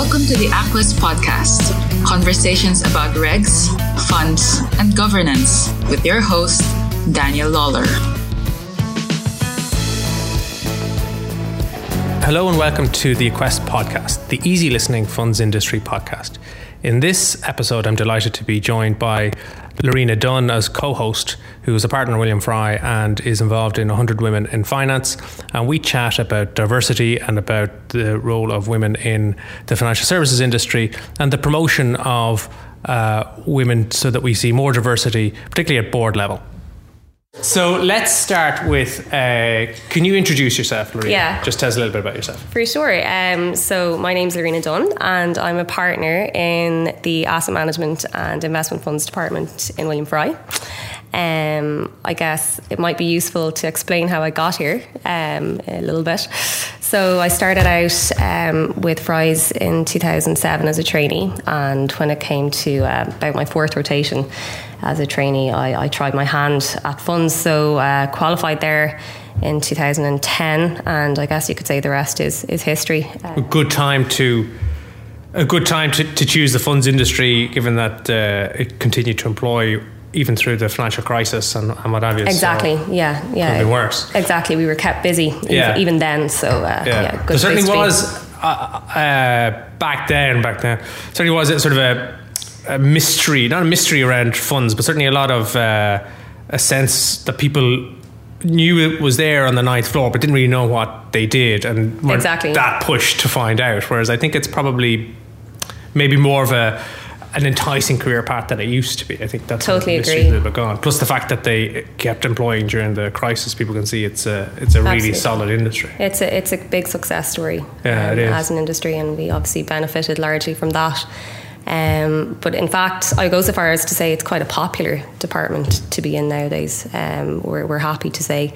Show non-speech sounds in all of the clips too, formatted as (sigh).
Welcome to the aQuest Podcast conversations about regs, funds, and governance with your host, Daniel Lawler. Hello and welcome to the aQuest podcast, the easy listening funds industry podcast. In this episode, I'm delighted to be joined by Lorena Dunn as co host, who is a partner at William Fry and is involved in 100 Women in Finance. And we chat about diversity and about the role of women in the financial services industry and the promotion of uh, women so that we see more diversity, particularly at board level. So let's start with uh, can you introduce yourself, Lorena? Yeah. Just tell us a little bit about yourself. For sure. Um, so, my name's Lorena Dunn, and I'm a partner in the Asset Management and Investment Funds Department in William Fry. Um, I guess it might be useful to explain how I got here um, a little bit. So, I started out um, with Fry's in 2007 as a trainee, and when it came to uh, about my fourth rotation, as a trainee, I, I tried my hand at funds, so uh, qualified there in 2010, and I guess you could say the rest is is history. A good time to a good time to, to choose the funds industry, given that uh, it continued to employ even through the financial crisis and, and what have you. Exactly. So yeah. Yeah. Could be worse. Exactly. We were kept busy. Yeah. Even, even then. So uh, yeah. yeah good there certainly was uh, uh, back then. Back then, certainly was it sort of a a mystery, not a mystery around funds, but certainly a lot of uh, a sense that people knew it was there on the ninth floor, but didn't really know what they did, and were exactly. that push to find out. Whereas I think it's probably maybe more of a an enticing career path than it used to be. I think that's totally agree. Bit gone. Plus the fact that they kept employing during the crisis, people can see it's a it's a Absolutely. really solid industry. It's a it's a big success story. Yeah, um, as an industry, and we obviously benefited largely from that. Um, but in fact, I go so far as to say it's quite a popular department to be in nowadays. Um, we're, we're, happy to say.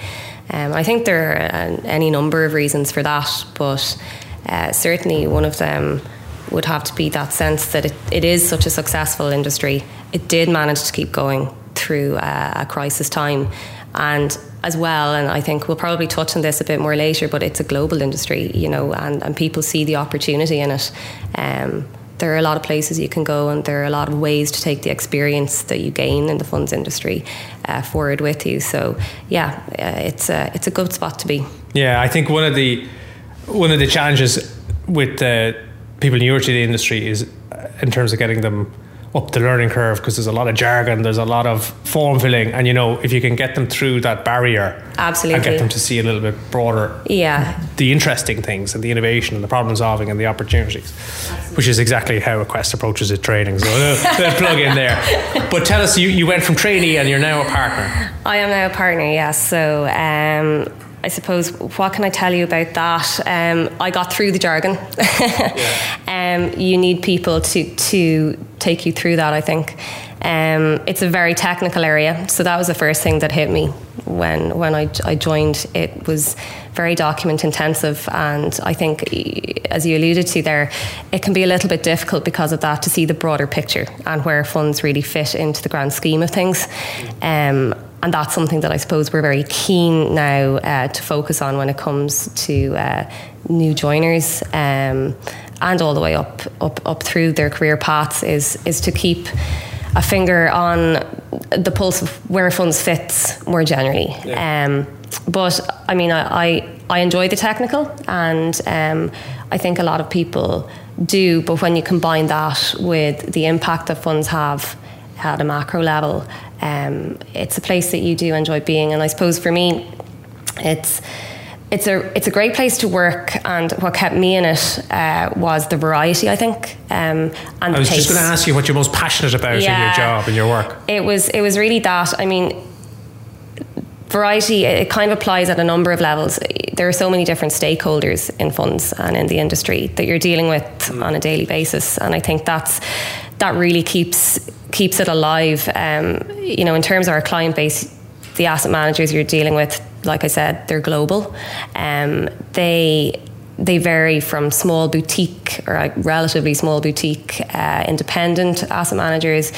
Um, I think there are uh, any number of reasons for that, but uh, certainly one of them would have to be that sense that it, it is such a successful industry. It did manage to keep going through uh, a crisis time. And as well, and I think we'll probably touch on this a bit more later, but it's a global industry, you know, and, and people see the opportunity in it. Um, there are a lot of places you can go, and there are a lot of ways to take the experience that you gain in the funds industry uh, forward with you. So, yeah, uh, it's a it's a good spot to be. Yeah, I think one of the one of the challenges with the people to the industry is uh, in terms of getting them up the learning curve because there's a lot of jargon, there's a lot of form filling, and you know if you can get them through that barrier, absolutely, and get them to see a little bit broader, yeah, the interesting things and the innovation and the problem solving and the opportunities, absolutely. which is exactly how aQuest approaches its training. So uh, plug in there. But tell us, you, you went from trainee and you're now a partner. I am now a partner, yes. So. Um, I suppose what can I tell you about that? Um, I got through the jargon. (laughs) yeah. um, you need people to to take you through that. I think um, it's a very technical area, so that was the first thing that hit me when when I, I joined. It was very document intensive, and I think, as you alluded to there, it can be a little bit difficult because of that to see the broader picture and where funds really fit into the grand scheme of things. Um, and that's something that I suppose we're very keen now uh, to focus on when it comes to uh, new joiners um, and all the way up, up up through their career paths is is to keep a finger on the pulse of where funds fits more generally. Yeah. Um, but I mean, I, I, I enjoy the technical, and um, I think a lot of people do. But when you combine that with the impact that funds have at a macro level, um, it's a place that you do enjoy being. And I suppose for me, it's it's a it's a great place to work, and what kept me in it uh, was the variety. I think, um, and I was just going to ask you what you're most passionate about yeah, in your job and your work. It was it was really that. I mean, variety it kind of applies at a number of levels. There are so many different stakeholders in funds and in the industry that you're dealing with mm. on a daily basis, and I think that's that really keeps keeps it alive. Um, you know, in terms of our client base, the asset managers you're dealing with, like I said, they're global. Um, they they vary from small boutique or like relatively small boutique uh, independent asset managers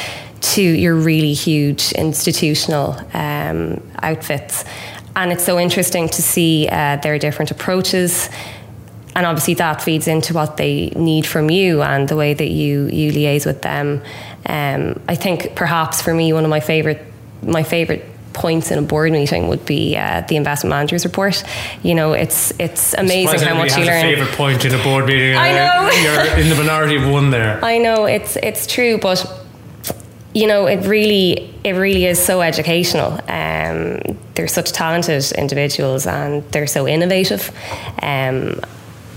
to your really huge institutional um, outfits. And it's so interesting to see uh, their different approaches and obviously that feeds into what they need from you and the way that you you liaise with them. Um, I think perhaps for me one of my favorite my favorite points in a board meeting would be uh, the investment managers report. You know, it's it's amazing how much you learn. A Favorite point in a board meeting. I know you're in the minority of one there. I know it's it's true, but you know, it really it really is so educational. Um, they're such talented individuals and they're so innovative. Um,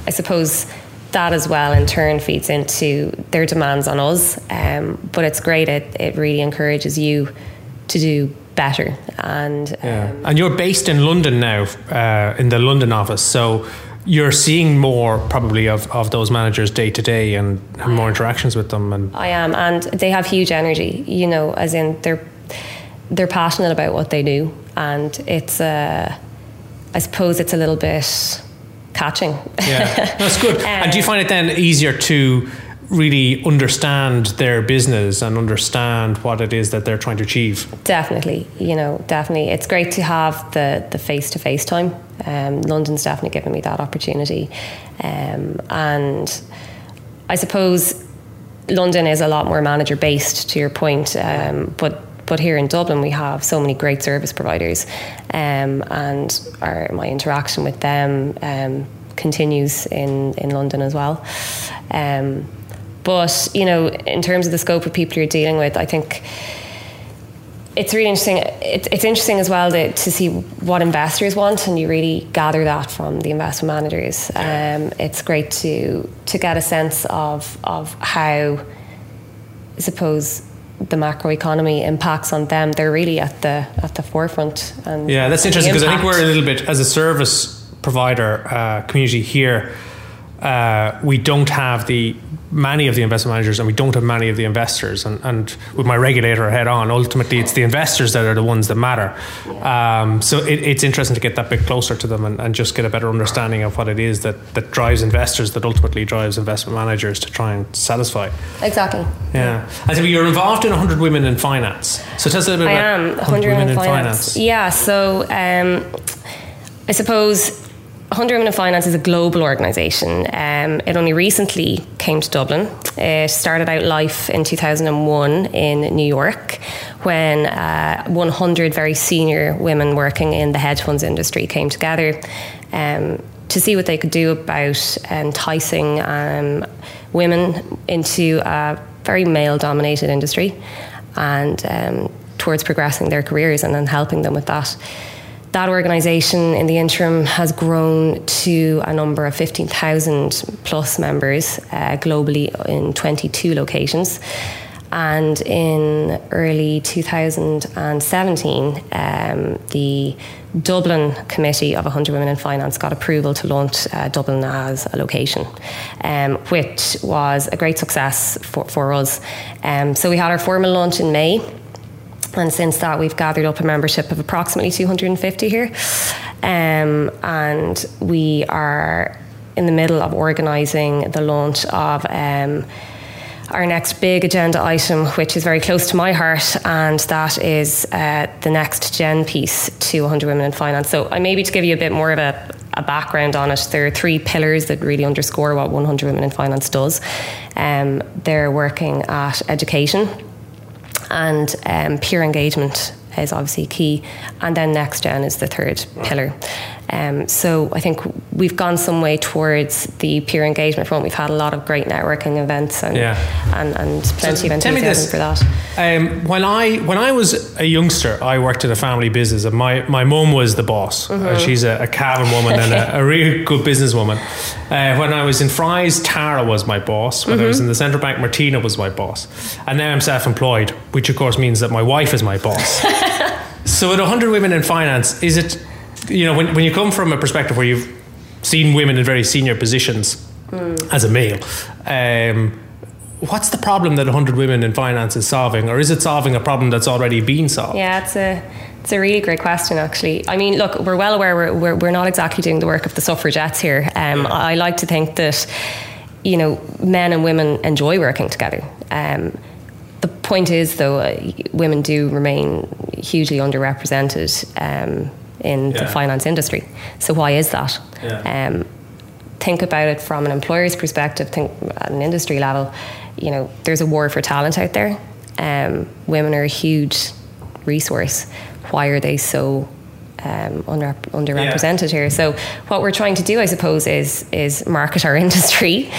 I suppose that as well in turn feeds into their demands on us. Um, but it's great. It it really encourages you to do better. And yeah. Um, and you're based in London now, uh, in the London office. So you're seeing more probably of, of those managers day to day and have more interactions with them. And I am, and they have huge energy. You know, as in they're they're passionate about what they do, and it's uh, I suppose it's a little bit catching. Yeah, (laughs) that's good. um, and do you find it then easier to really understand their business and understand what it is that they're trying to achieve. Definitely, you know, definitely. It's great to have the the face to face time. Um, London's definitely given me that opportunity, um, and I suppose London is a lot more manager based. To your point, um, but but here in Dublin, we have so many great service providers, um, and our, my interaction with them um, continues in, in London as well. Um, but you know, in terms of the scope of people you're dealing with, I think it's really interesting. It, it's interesting as well to, to see what investors want, and you really gather that from the investment managers. Um, it's great to to get a sense of of how, I suppose, the macroeconomy impacts on them. They're really at the at the forefront. And yeah, that's interesting because I think we're a little bit as a service provider uh, community here. Uh, we don't have the many of the investment managers and we don't have many of the investors. And, and with my regulator head on, ultimately it's the investors that are the ones that matter. Um, so it, it's interesting to get that bit closer to them and, and, just get a better understanding of what it is that, that drives investors, that ultimately drives investment managers to try and satisfy. Exactly. Yeah. And so you're involved in 100 Women in Finance. So tell us a little bit I about am, 100 Women in Finance. finance. Yeah, so um, I suppose 100 Women in Finance is a global organisation. Um, it only recently came to Dublin. It started out life in 2001 in New York when uh, 100 very senior women working in the hedge funds industry came together um, to see what they could do about enticing um, women into a very male dominated industry and um, towards progressing their careers and then helping them with that that organisation in the interim has grown to a number of 15,000 plus members uh, globally in 22 locations. And in early 2017, um, the Dublin Committee of 100 Women in Finance got approval to launch uh, Dublin as a location, um, which was a great success for, for us. Um, so we had our formal launch in May. And since that, we've gathered up a membership of approximately 250 here. Um, and we are in the middle of organising the launch of um, our next big agenda item, which is very close to my heart, and that is uh, the next gen piece to 100 Women in Finance. So, I maybe to give you a bit more of a, a, background on it, there are three pillars that really underscore what 100 Women in Finance does. Um, they're working at education, and um, peer engagement is obviously key, and then next gen is the third pillar. Um, so I think we've gone some way towards the peer engagement front. We've had a lot of great networking events and yeah. and, and plenty so of enthusiasm for that. Um, when I when I was a youngster, I worked in a family business, and my my mum was the boss. Mm-hmm. Uh, she's a, a Cavan woman and a, a really good businesswoman. Uh, when I was in Fry's, Tara was my boss. When mm-hmm. I was mm-hmm. in the Central Bank, Martina was my boss. And now I'm self-employed, which of course means that my wife is my boss. (laughs) so at 100 Women in Finance, is it you know, when, when you come from a perspective where you've seen women in very senior positions mm. as a male, um, what's the problem that 100 women in finance is solving? Or is it solving a problem that's already been solved? Yeah it's a it's a really great question actually. I mean look we're well aware we're, we're, we're not exactly doing the work of the suffragettes here. Um, yeah. i like to think that you know men and women enjoy working together. Um, the point is though uh, women do remain hugely underrepresented. Um, in yeah. the finance industry. So why is that? Yeah. Um, think about it from an employer's perspective, think at an industry level, you know, there's a war for talent out there. Um, women are a huge resource. Why are they so um, under, underrepresented yeah. here. So what we're trying to do, I suppose, is is market our (laughs) industry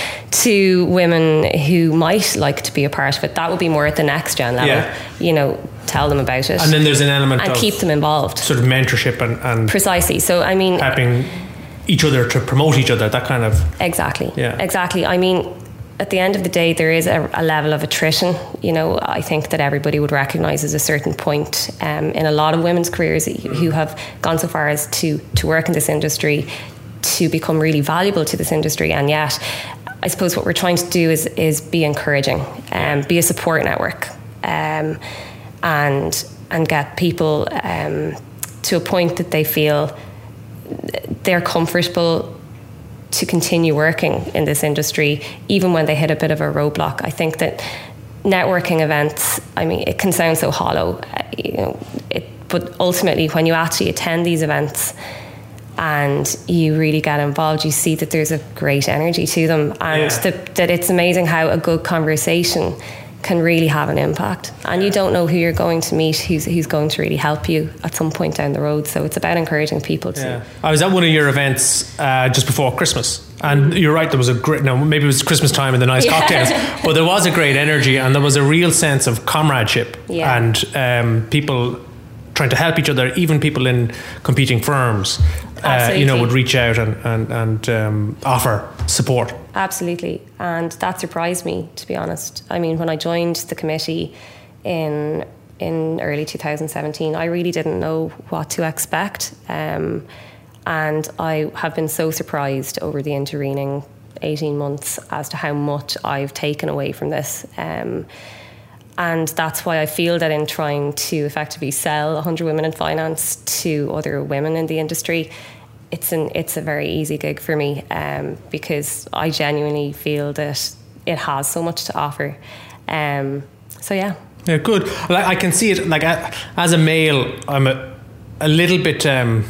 to women who might like to be a part of it. That would be more at the next gen level. You know, tell them about it, and then there's an element and keep them involved, sort of mentorship and, and precisely. So I mean, helping each other to promote each other. That kind of exactly. Yeah, exactly. I mean at the end of the day, there is a, a, level of attrition. You know, I think that everybody would recognise as a certain point um, in a lot of women's careers who have gone so far as to to work in this industry, to become really valuable to this industry, and yet, I suppose what we're trying to do is is be encouraging, and um, be a support network, um, and and get people um, to a point that they feel they're comfortable to continue working in this industry, even when they hit a bit of a roadblock. I think that networking events, I mean, it can sound so hollow, uh, you know, it, but ultimately, when you actually attend these events, and you really get involved, you see that there's a great energy to them, and yeah. the, that it's amazing how a good conversation can really have an impact. And you don't know who you're going to meet who's, who's going to really help you at some point down the road. So it's about encouraging people to. Yeah. I was at one of your events uh, just before Christmas. And you're right, there was a great, no, maybe it was Christmas time and the nice (laughs) yeah. cocktails, but there was a great energy and there was a real sense of comradeship yeah. and um, people trying to help each other, even people in competing firms, uh, you know, would reach out and, and, and um, offer support. Absolutely. And that surprised me, to be honest. I mean, when I joined the committee in in early 2017, I really didn't know what to expect. Um, and I have been so surprised over the intervening 18 months as to how much I've taken away from this. Um, and that's why I feel that in trying to effectively sell 100 Women in Finance to other women in the industry, it's an it's a very easy gig for me um, because I genuinely feel that it has so much to offer. Um, so yeah. Yeah, good. Like I can see it. Like as a male, I'm a, a little bit. Um,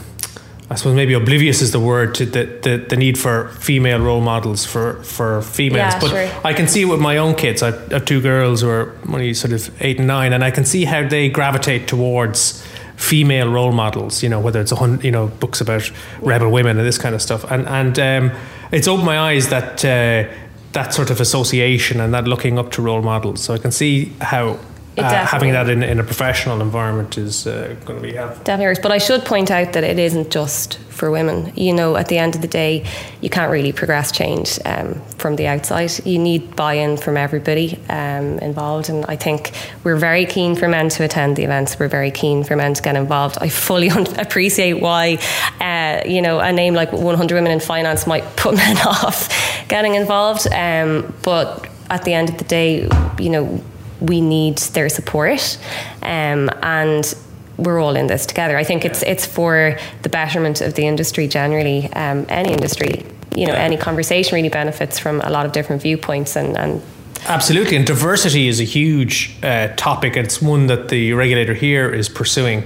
I suppose maybe oblivious is the word to the, the, the need for female role models for, for females. Yeah, but sure. I can see it with my own kids. I have two girls who are only sort of eight and nine, and I can see how they gravitate towards female role models. You know, whether it's a you know books about rebel women and this kind of stuff, and and um, it's opened my eyes that. Uh, that sort of association and that looking up to role models. So I can see how uh, having that in, in a professional environment is uh, going to be helpful. Definitely, but I should point out that it isn't just for women. You know, at the end of the day, you can't really progress change um, from the outside. You need buy-in from everybody um, involved, and I think we're very keen for men to attend the events. We're very keen for men to get involved. I fully (laughs) appreciate why, uh, you know, a name like 100 Women in Finance might (laughs) put men (laughs) off getting involved, um, but at the end of the day, you know we need their support um, and we're all in this together. I think it's it's for the betterment of the industry generally, um, any industry. You know, any conversation really benefits from a lot of different viewpoints and, and Absolutely, and diversity is a huge uh, topic. It's one that the regulator here is pursuing.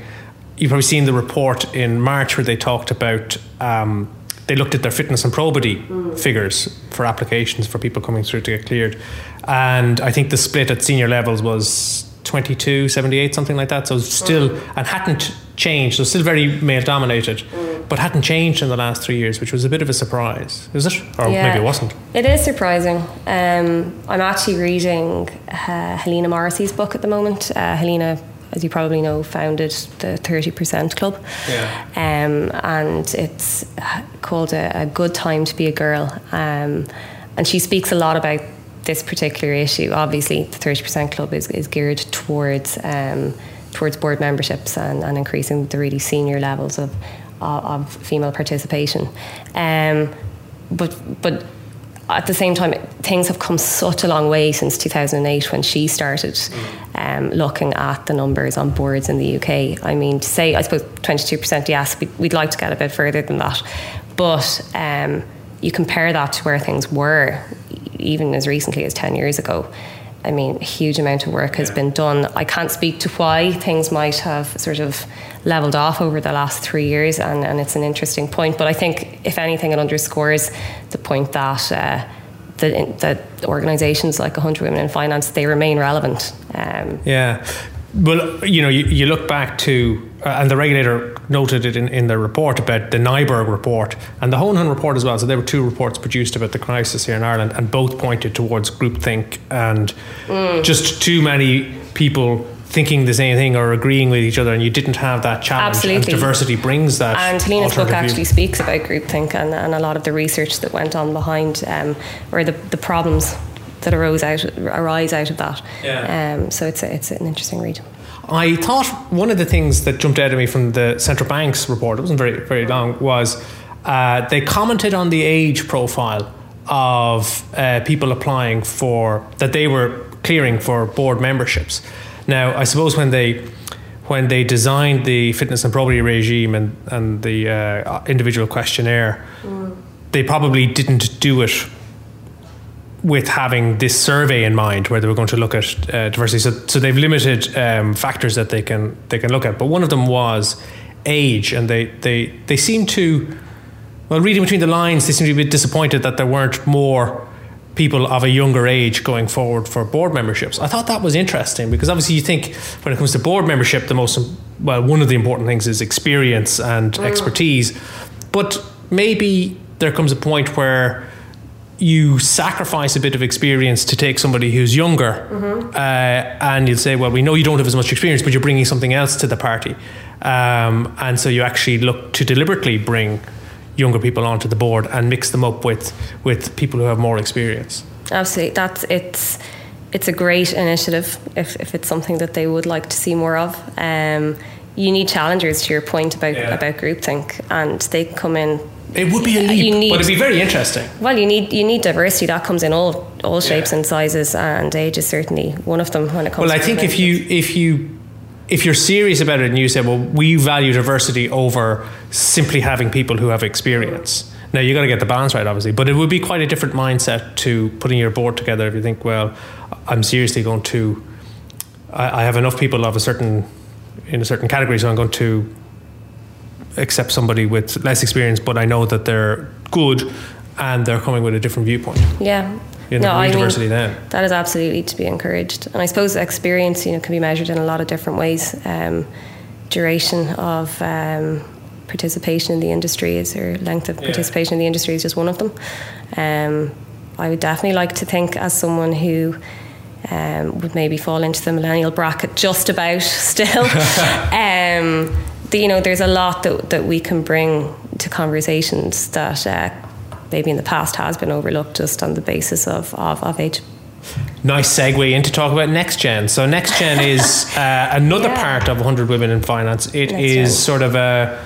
You've probably seen the report in March where they talked about um, they looked at their fitness and probity mm. figures for applications for people coming through to get cleared. And I think the split at senior levels was 22, 78, something like that. So still, mm. and hadn't changed. So still very male dominated, mm. but hadn't changed in the last three years, which was a bit of a surprise. Is it? Or yeah, maybe it wasn't. It is surprising. Um, I'm actually reading uh, Helena Morrissey's book at the moment. Uh, Helena as you probably know, founded the 30% Club. Yeah. Um, and it's called a, a, Good Time to Be a Girl. Um, and she speaks a lot about this particular issue. Obviously, the 30% Club is, is geared towards um, towards board memberships and, and, increasing the really senior levels of, of, of female participation. Um, but, but at the same time, things have come such a long way since 2008 when she started um, looking at the numbers on boards in the UK. I mean, to say, I suppose 22%, yes, we'd like to get a bit further than that. But um, you compare that to where things were, even as recently as 10 years ago, I mean, a huge amount of work has yeah. been done. I can't speak to why things might have sort of leveled off over the last three years, and, and it's an interesting point. But I think, if anything, it underscores the point that. Uh, that, that organisations like 100 Women in Finance they remain relevant. Um, yeah, well, you know, you, you look back to, uh, and the regulator noted it in, in the report about the Nyberg report and the Honohan report as well. So there were two reports produced about the crisis here in Ireland, and both pointed towards groupthink and mm. just too many people thinking the same thing or agreeing with each other, and you didn't have that challenge. Absolutely. And diversity brings that. And Helena's book actually speaks about groupthink and, and a lot of the research that went on behind, um, or the, the problems that arose out arise out of that. Yeah. Um, so it's a, it's an interesting read. I thought one of the things that jumped out at me from the central bank's report, it wasn't very very long, was uh, they commented on the age profile of uh, people applying for that they were clearing for board memberships. Now, I suppose when they when they designed the fitness and probity regime and and the uh, individual questionnaire, mm. they probably didn't do it with having this survey in mind, where they were going to look at uh, diversity. So, so they've limited um, factors that they can they can look at. But one of them was age, and they they they seem to, well, reading between the lines, they seem to be a bit disappointed that there weren't more people of a younger age going forward for board memberships. I thought that was interesting because obviously you think when it comes to board membership, the most well, one of the important things is experience and mm. expertise, but maybe there comes a point where you sacrifice a bit of experience to take somebody who's younger, mm-hmm. uh, and you'll say, "Well, we know you don't have as much experience, but you're bringing something else to the party," um, and so you actually look to deliberately bring younger people onto the board and mix them up with with people who have more experience. Absolutely, that's it's it's a great initiative if, if it's something that they would like to see more of. Um, you need challengers to your point about yeah. about groupthink, and they come in it would be a uh, leap, need, but it'd be very interesting. Well, you need you need diversity that comes in all all shapes yeah. and sizes, and age is certainly one of them when it comes. Well, I think if you if you if you're serious about it and you say, well, we value diversity over simply having people who have experience. Now you got to get the balance right, obviously, but it would be quite a different mindset to putting your board together if you think, well, I'm seriously going to. I, I have enough people of a certain in a certain category, so I'm going to accept somebody with less experience, but I know that they're good and they're coming with a different viewpoint. Yeah. You know, no, I mean, then. That is absolutely to be encouraged. And I suppose experience, you know, can be measured in a lot of different ways. Um, duration of um, participation in the industry is, or length of participation yeah. in the industry is just one of them. Um, I would definitely like to think, as someone who um, would maybe fall into the millennial bracket just about (laughs) still, (laughs) um, you know, there's a lot that, that we can bring to conversations that uh, maybe in the past has been overlooked just on the basis of, of, of age. Nice segue into talk about Next Gen. So Next Gen is uh, another yeah. part of 100 Women in Finance. It Next is Gen. sort of a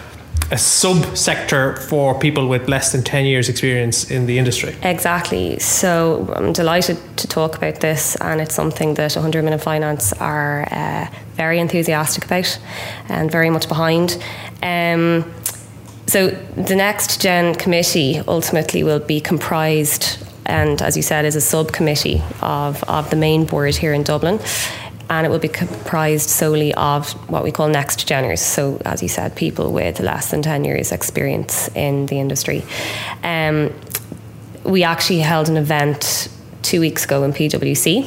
a sub-sector for people with less than 10 years experience in the industry. Exactly. So I'm delighted to talk about this and it's something that 100 Women in Finance are uh, very enthusiastic about and very much behind. Um, so the next gen committee ultimately will be comprised and as you said is a subcommittee of, of the main board here in Dublin and it will be comprised solely of what we call next geners. So, as you said, people with less than 10 years' experience in the industry. Um, we actually held an event two weeks ago in PwC,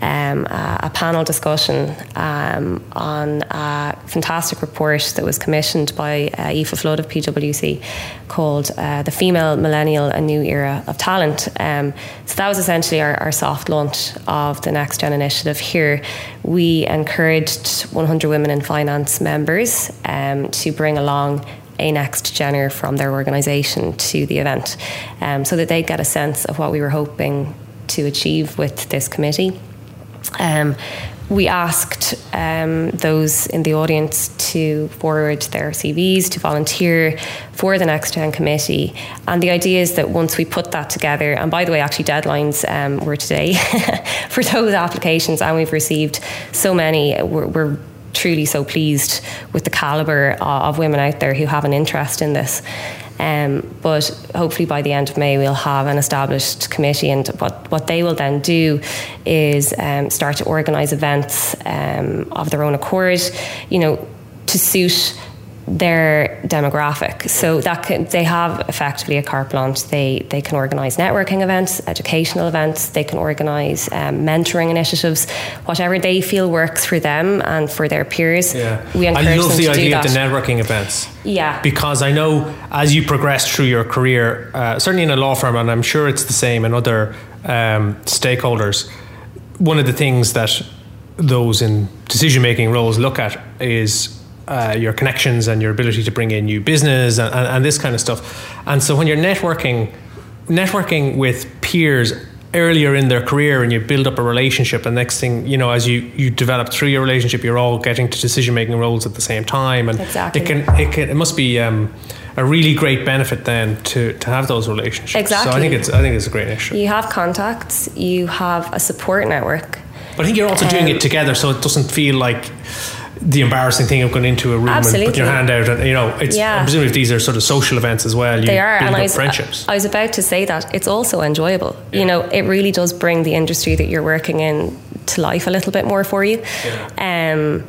um, a, a, panel discussion um, on a fantastic report that was commissioned by uh, Aoife Flood of PwC called uh, The Female Millennial A New Era of Talent. Um, so that was essentially our, our, soft launch of the Next Gen initiative here. We encouraged 100 Women in Finance members um, to bring along a next gener from their organisation to the event um, so that they get a sense of what we were hoping to achieve with this committee. Um, we asked um, those in the audience to forward their CVs to volunteer for the Next Gen committee. And the idea is that once we put that together, and by the way, actually, deadlines um, were today (laughs) for those applications, and we've received so many. We're, we're truly so pleased with the calibre of women out there who have an interest in this. Um, but hopefully by the end of May we'll have an established committee, and what, what they will then do is um, start to organise events um, of their own accord, you know, to suit their demographic. So that can, they have effectively a carte blanche. They they can organise networking events, educational events. They can organise um, mentoring initiatives, whatever they feel works for them and for their peers. Yeah, we encourage I love them the to idea of the networking events. Yeah. because I know as you progress through your career, uh, certainly in a law firm, and I'm sure it's the same in other um, stakeholders. One of the things that those in decision making roles look at is uh, your connections and your ability to bring in new business and, and, and this kind of stuff. And so when you're networking, networking with peers earlier in their career and you build up a relationship and next thing you know as you you develop through your relationship you're all getting to decision making roles at the same time and Exactly. it can it can it must be um, a really great benefit then to to have those relationships so I think it's I think it's a great issue You have contacts. You have a support network. but I think you're also doing Um, it together so it doesn't feel like the embarrassing thing of going into a room and putting your hand out and you know it's Yeah. I'm presuming if these are sort of social events as well you They are, and I was, friendships I was about to say that it's also enjoyable. yeah. You know, it really does bring the industry that you're working in to life a little bit more for you. yeah. Um,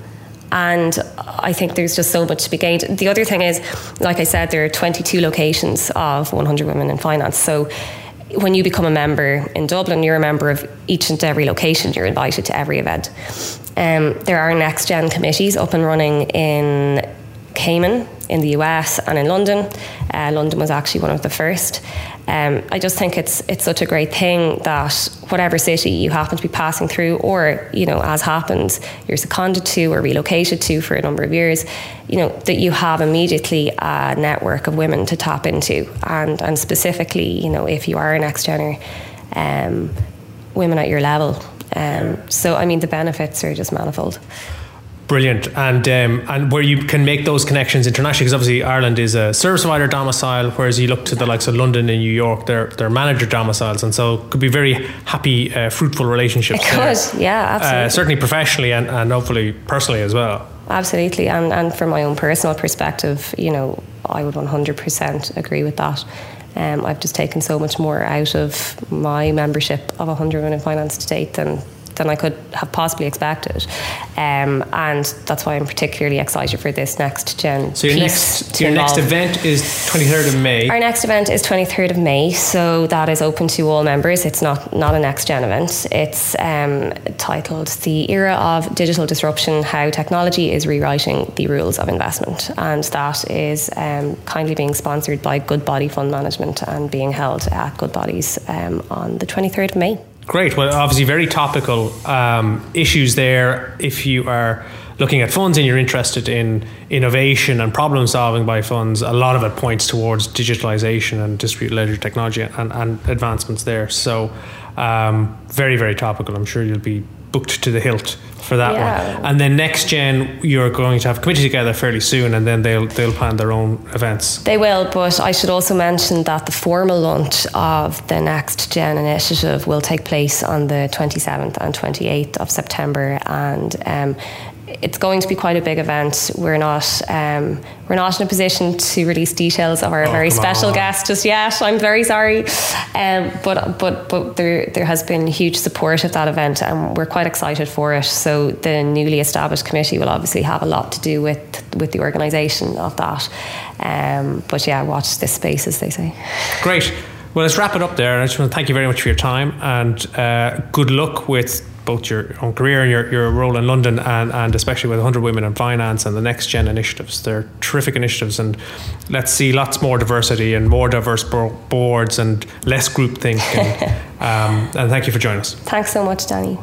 and I think there's just so much to be gained. The other thing is, like I said, there are 22 locations of 100 Women in Finance. So when you become a member in Dublin, you're a member of each and every location. You're invited to every event. Um, there are next gen committees up and running in Cayman, in the US, and in London. Uh, London was actually one of the first. Um, I just think it's it's such a great thing that whatever city you happen to be passing through, or you know, as happens, you're seconded to or relocated to for a number of years, you know, that you have immediately a network of women to tap into, and and specifically, you know, if you are an ex gener, um, women at your level. Um, so I mean, the benefits are just manifold. Brilliant, and um, and where you can make those connections internationally, because obviously Ireland is a service provider domicile, whereas you look to the likes of London and New York, they're they're manager domiciles, and so could be very happy, uh, fruitful relationships. It there. could, yeah, absolutely. Uh, certainly professionally and, and hopefully personally as well. Absolutely, and and from my own personal perspective, you know, I would one hundred percent agree with that. Um, I've just taken so much more out of my membership of 100 Women in Finance to date than than I could have possibly expected, um, and that's why I'm particularly excited for this next gen. So your next your next event is 23rd of May. Our next event is 23rd of May, so that is open to all members. It's not not a next gen event. It's um, titled "The Era of Digital Disruption: How Technology is Rewriting the Rules of Investment," and that is um, kindly being sponsored by Goodbody Fund Management and being held at Goodbody's um, on the 23rd of May. Great. Well, obviously, very topical um, issues there. If you are looking at funds and you're interested in innovation and problem solving by funds, a lot of it points towards digitalization and distributed ledger technology and, and advancements there. So, um, very, very topical. I'm sure you'll be booked to the hilt for that Yeah. one. And then next gen, you're going to have a committee together fairly soon, and then they'll they'll plan their own events. They will, but I should also mention that the formal launch of the Next Gen initiative will take place on the 27th and 28th of September, and um, it's going to be quite a big event. We're not um, we're not in a position to release details of our Oh, very special on. guest just yet. I'm very sorry, um, but but but there there has been huge support of that event, and we're quite excited for it. So the newly established committee will obviously have a lot to do with with the organisation of that. Um, but yeah, watch this space, as they say. Great. Well, let's wrap it up there. I just want to thank you very much for your time and uh, good luck with both your own career and your, your role in London and, and especially with 100 Women in Finance and the Next Gen initiatives. They're terrific initiatives and let's see lots more diversity and more diverse bo- boards and less groupthink. And, (laughs) um, and thank you for joining us. Thanks so much, Danny.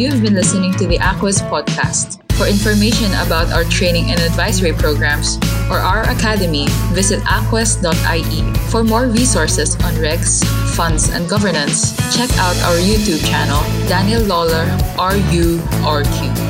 You've been listening to the aQuest podcast. For information about our training and advisory programs or our academy, visit aquest.ie. For more resources on regs, funds, and governance, check out our YouTube channel, Daniel Lawler, RU, RQ.